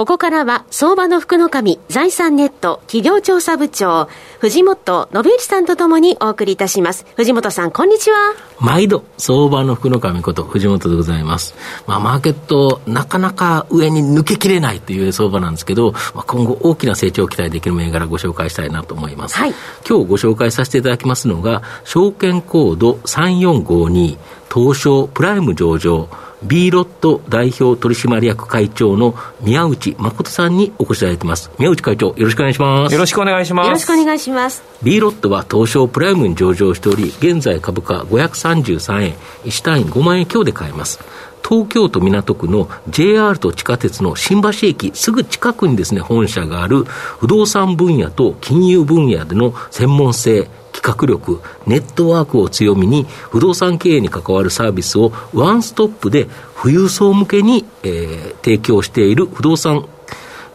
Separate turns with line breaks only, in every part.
ここからは、相場の福の神、財産ネット企業調査部長、藤本信之さんとともにお送りいたします。藤本さん、こんにちは。
毎度、相場の福の神こと、藤本でございます。まあ、マーケット、なかなか上に抜けきれないという相場なんですけど、まあ、今後大きな成長を期待できる銘柄ご紹介したいなと思います。はい、今日ご紹介させていただきますのが、証券コード3452、東証プライム上場、B ロット代表取締役会長の宮内誠さんにお越しいただいています。宮内会長、よろしくお願いします。
よろしくお願いします。
よろしくお願いします。
B ロットは東証プライムに上場しており、現在株価533円、1単位5万円強で買えます。東京都港区の JR と地下鉄の新橋駅すぐ近くにですね、本社がある不動産分野と金融分野での専門性、企画力、ネットワークを強みに、不動産経営に関わるサービスをワンストップで富裕層向けに、えー、提供している不動産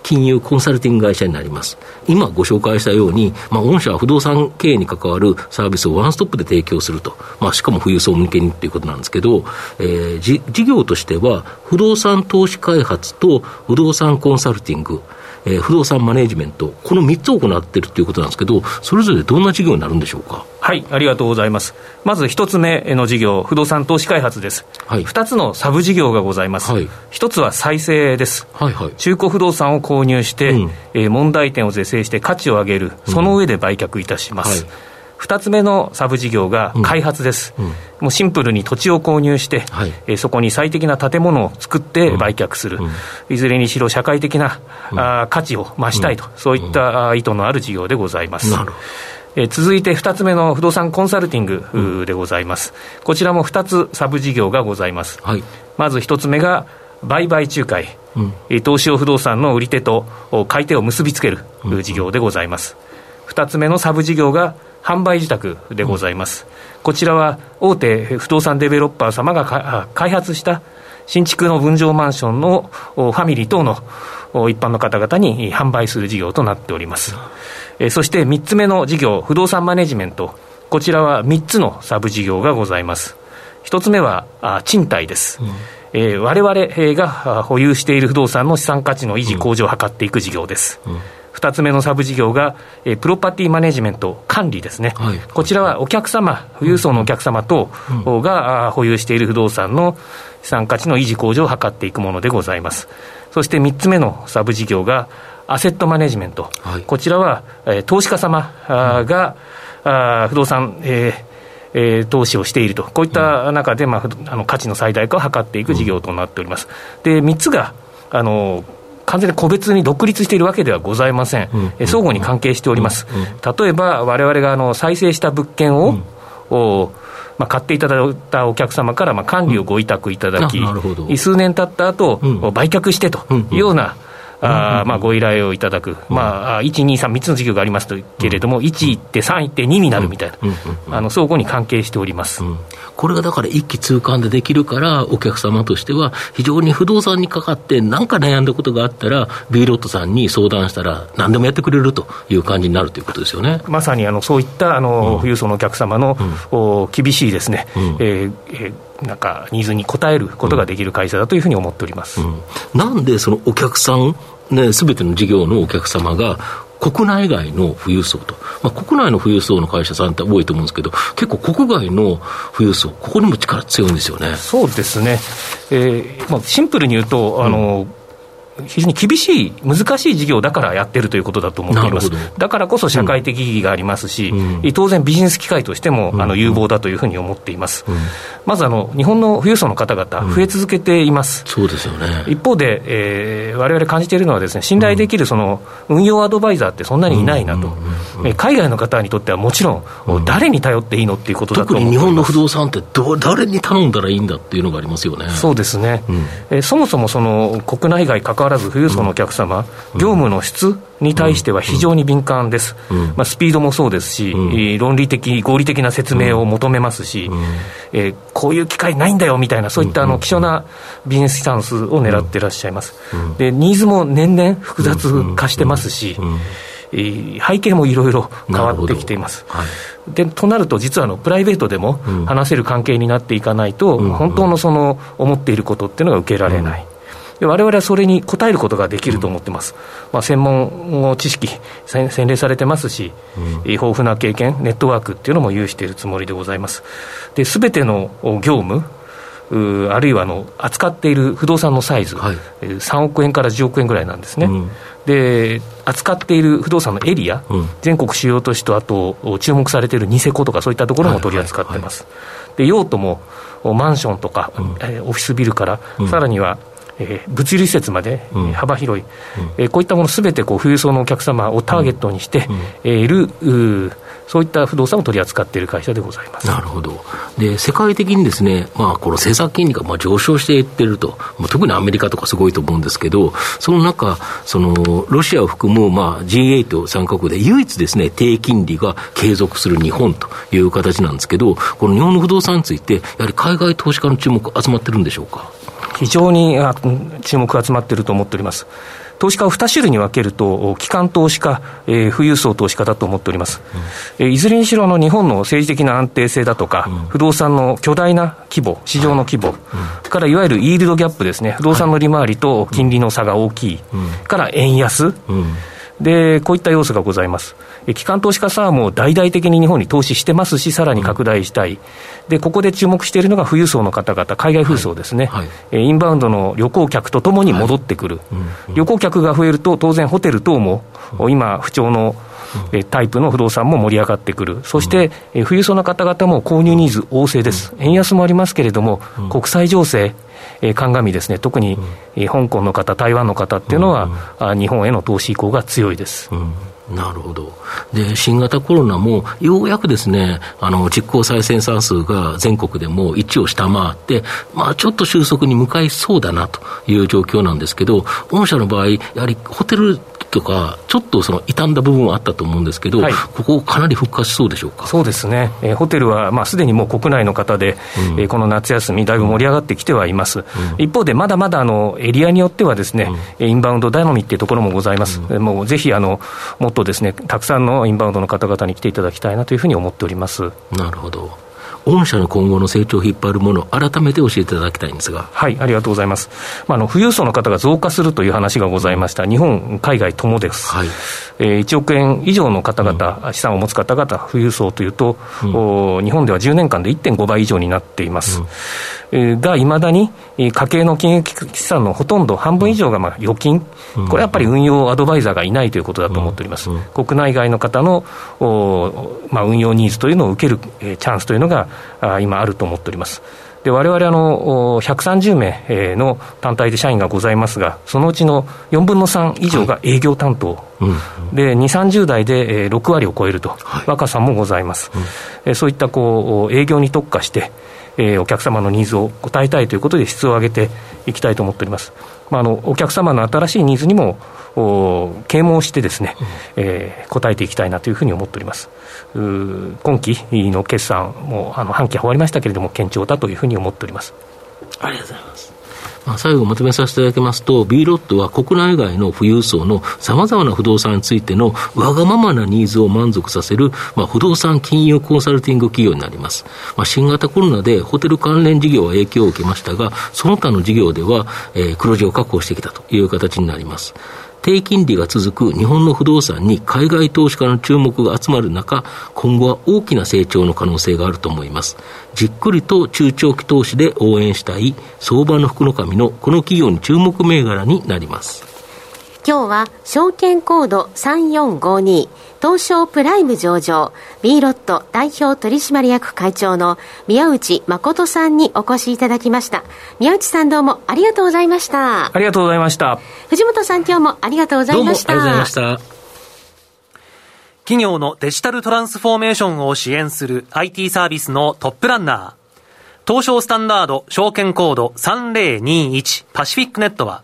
金融コンサルティング会社になります。今ご紹介したように、まあ、御社は不動産経営に関わるサービスをワンストップで提供すると。まあ、しかも富裕層向けにということなんですけど、えー、事業としては、不動産投資開発と不動産コンサルティング、えー、不動産マネジメント、この3つを行っているということなんですけど、それぞれどんな事業になるんでしょうか？
はい、ありがとうございます。まず1つ目の事業、不動産投資開発です。はい、2つのサブ事業がございます。はい、1つは再生です。はいはい、中古不動産を購入して、うん、えー、問題点を是正して価値を上げる、その上で売却いたします。うんはい2つ目のサブ事業が開発です、うん。うん、もうシンプルに土地を購入して、はい、えそこに最適な建物を作って売却する、うん、いずれにしろ社会的な、あ価値を増したいと、そういった意図のある事業でございます。え続いて2つ目の不動産コンサルティングでございます、こちらも2つサブ事業がございます、はい、まず1つ目が売買仲介、うん、投資用不動産の売り手と買い手を結びつける事業でございます、2つ目のサブ事業が販売自宅でございます、うん、こちらは大手不動産デベロッパー様が開発した新築の分譲マンションのファミリー等の一般の方々に販売する事業となっております、えそして3つ目の事業不動産マネジメント。こちらは3つのサブ事業がございます。1つ目は賃貸です、うん。えー、我々が保有している不動産の資産価値の維持向上を図っていく事業です、うん2つ目のサブ事業が、えー、プロパティマネジメント、管理ですね、はい、こちらはお客様、富裕層のお客様等が、うん、保有している不動産の資産価値の維持向上を図っていくものでございます。そして3つ目のサブ事業が、アセットマネジメント、はい、こちらは、えー、投資家様が、うん、あ不動産、えーえー、投資をしていると、こういった中で、まあ、あの価値の最大化を図っていく事業となっております。で3つがあの完全に個別に独立しているわけではございません、うん、相互に関係しております、例えばわれわれがあの再生した物件を、うん。まあ、買っていただいたお客様からまあ管理をご委託いただき、うん、数年経った後、うん、売却してというような、あまあ、ご依頼をいただく、まあ、1、2、3、3つの事業がありますけれども、1行って、3行って、2になるみたいな、あの相互に関係しております、
これがだから一気通貫でできるから、お客様としては、非常に不動産にかかって、なんか悩んだことがあったら、B ロットさんに相談したら、何でもやってくれるという感じになるということですよね。
まさにあのそういったあの、富裕層のお客様の、お厳しいですね、うん、えーえーなんかニーズに応えることができる会社だというふうに思っております、うん、
なんでそのお客さんね、すべての事業のお客様が、国内外の富裕層と、まあ、国内の富裕層の会社さんって多いと思うんですけど、結構国外の富裕層、ここにも力強いんですよね。
そうですね。えー、まあ、シンプルに言うと、あの、うん非常に厳しい、難しい事業だからやってるということだと思っています、だからこそ社会的意義がありますし、うん、当然、ビジネス機会としても、あの有望だというふうに思っています、うん、まずあの日本の富裕層の方々、増え続けています、
そうですよね。
一方で、えー、われわれ感じているのはです、ね、信頼できるその運用アドバイザーってそんなにいないなと、うん、海外の方にとってはもちろん、誰に頼っていいのっていうことだと
特に日本の不動産ってど、誰に頼んだらいいんだっていうのがありますよね。
そうですね、うん、えそもそもその国内外かかわらず、富裕層のお客様、うん、業務の質に対しては非常に敏感です、まあ、スピードもそうですし、論理的、合理的な説明を求めますし、えー、こういう機会ないんだよみたいな、そういったあの希少なビジネススタンスを狙ってらっしゃいます。でニーズも年々複雑化してますし、背景もいろいろ変わってきています。はい、でとなると、実はあのプライベートでも話せる関係になっていかないと、うん、本当のその思っていることっていうのが受けられない。われわれはそれに応えることができると思ってます、まあ、専門知識、洗練されてますし、うん、豊富な経験、ネットワークっていうのも有しているつもりでございます。すべての業務あるいはあの扱っている不動産のサイズ、はい、3億円から10億円ぐらいなんですね、うん、で扱っている不動産のエリア、うん、全国主要都市と、あと注目されているニセコとか、そういったところも取り扱ってます。で用途もマンションとか、うん、えオフィスビルから、さらにはえー、物流施設まで、うん、幅広い、うん、えー、こういったものすべてこう富裕層のお客様をターゲットにしている、そういった不動産を取り扱っている会社でございます。
なるほど、で世界的にですね、まあ、この政策金利がまあ上昇していってると、まあ、特にアメリカとかすごいと思うんですけど、その中、そのロシアを含むまあ G8 参加国で唯一ですね、低金利が継続する日本という形なんですけど、この日本の不動産について、やはり海外投資家の注目、集まってるんでしょうか？
非常に注目が集まっていると思っております。投資家を2種類に分けると、機関投資家、えー、富裕層投資家だと思っております、うん、えー、いずれにしろの日本の政治的な安定性だとか、うん、不動産の巨大な規模、市場の規模、はい。うん、からいわゆるイールドギャップですね、不動産の利回りと金利の差が大きい、から円安。で、こういった要素がございます。機関投資家さんも大々的に日本に投資してますし、さらに拡大したい、でここで注目しているのが富裕層の方々、海外富裕層ですね、はいはい、インバウンドの旅行客とともに戻ってくる、はいうん、旅行客が増えると、当然、ホテル等も、うん、今、不調のタイプの不動産も盛り上がってくる、そして、うん、富裕層の方々も購入ニーズ旺盛です、円安もありますけれども、国際情勢、えー、鑑みですね、特に、うん、香港の方、台湾の方っていうのは、うん、日本への投資意向が強いです。うん。
なるほど。で、新型コロナも、ようやくですね、あの、実効再生産数が全国でも1を下回って、まあ、ちょっと収束に向かいそうだなという状況なんですけど、御社の場合、やはりホテルとか、ちょっとその傷んだ部分はあったと思うんですけど、はい、ここ、かなり復活しそうでしょうか？
そうですね、えー、ホテルは、まあ、すでにもう国内の方で、うん、えー、この夏休み、だいぶ盛り上がってきてはいます。うん、一方で、まだまだあのエリアによってはですね、うん、インバウンド頼みっていうところもございます。うん、もうぜひあの、もっとですね、たくさんのインバウンドの方々に来ていただきたいなというふうに思っております。
なるほど。御社の今後の成長を引っ張るもの、改めて教えていただきたいんですが。
はい、ありがとうございます。まあ、あの富裕層の方が増加するという話がございました、日本、海外ともです。はい、えー、1億円以上の方々、うん、資産を持つ方々、富裕層というと、うん、日本では10年間で1.5倍以上になっています。うん。がいまだに家計の金融資産のほとんど半分以上がまあ預金、これはやっぱり運用アドバイザーがいないということだと思っております、国内外の方のまあ、運用ニーズというのを受けるチャンスというのが今あると思っております。で我々あの130名の単体で社員がございますが、そのうちの4分の3以上が営業担当、はい、で2、30代で6割を超えると、はい、若さもございます、うん、そういったこう営業に特化して、えー、お客様のニーズを応えたいということで質を上げていきたいと思っております。まあ、あのお客様の新しいニーズにも啓蒙してですね、うん、えー、応えていきたいなというふうに思っております。今期の決算もあの半期終わりましたけれども堅調だというふうに思っております。
ありがとうございます。最後まとめさせていただきますと、B ロットは国内外の富裕層のさまざまな不動産についてのわがままなニーズを満足させる、まあ、不動産金融コンサルティング企業になります。まあ、新型コロナでホテル関連事業は影響を受けましたが、その他の事業では、えー、黒字を確保してきたという形になります。低金利が続く日本の不動産に海外投資家の注目が集まる中、今後は大きな成長の可能性があると思います。じっくりと中長期投資で応援したい相場の福の神のこの企業に注目銘柄になります。
今日は証券コード3452東証プライム上場 B ロット代表取締役会長の宮内誠さんにお越しいただきました。宮内さんどうもありがとうございました。
ありがとうございました。
藤本さん今日もありがとうございました。
どうもありがとうございました。
企業のデジタルトランスフォーメーションを支援する IT サービスのトップランナー、東証スタンダード証券コード3021パシフィックネットは、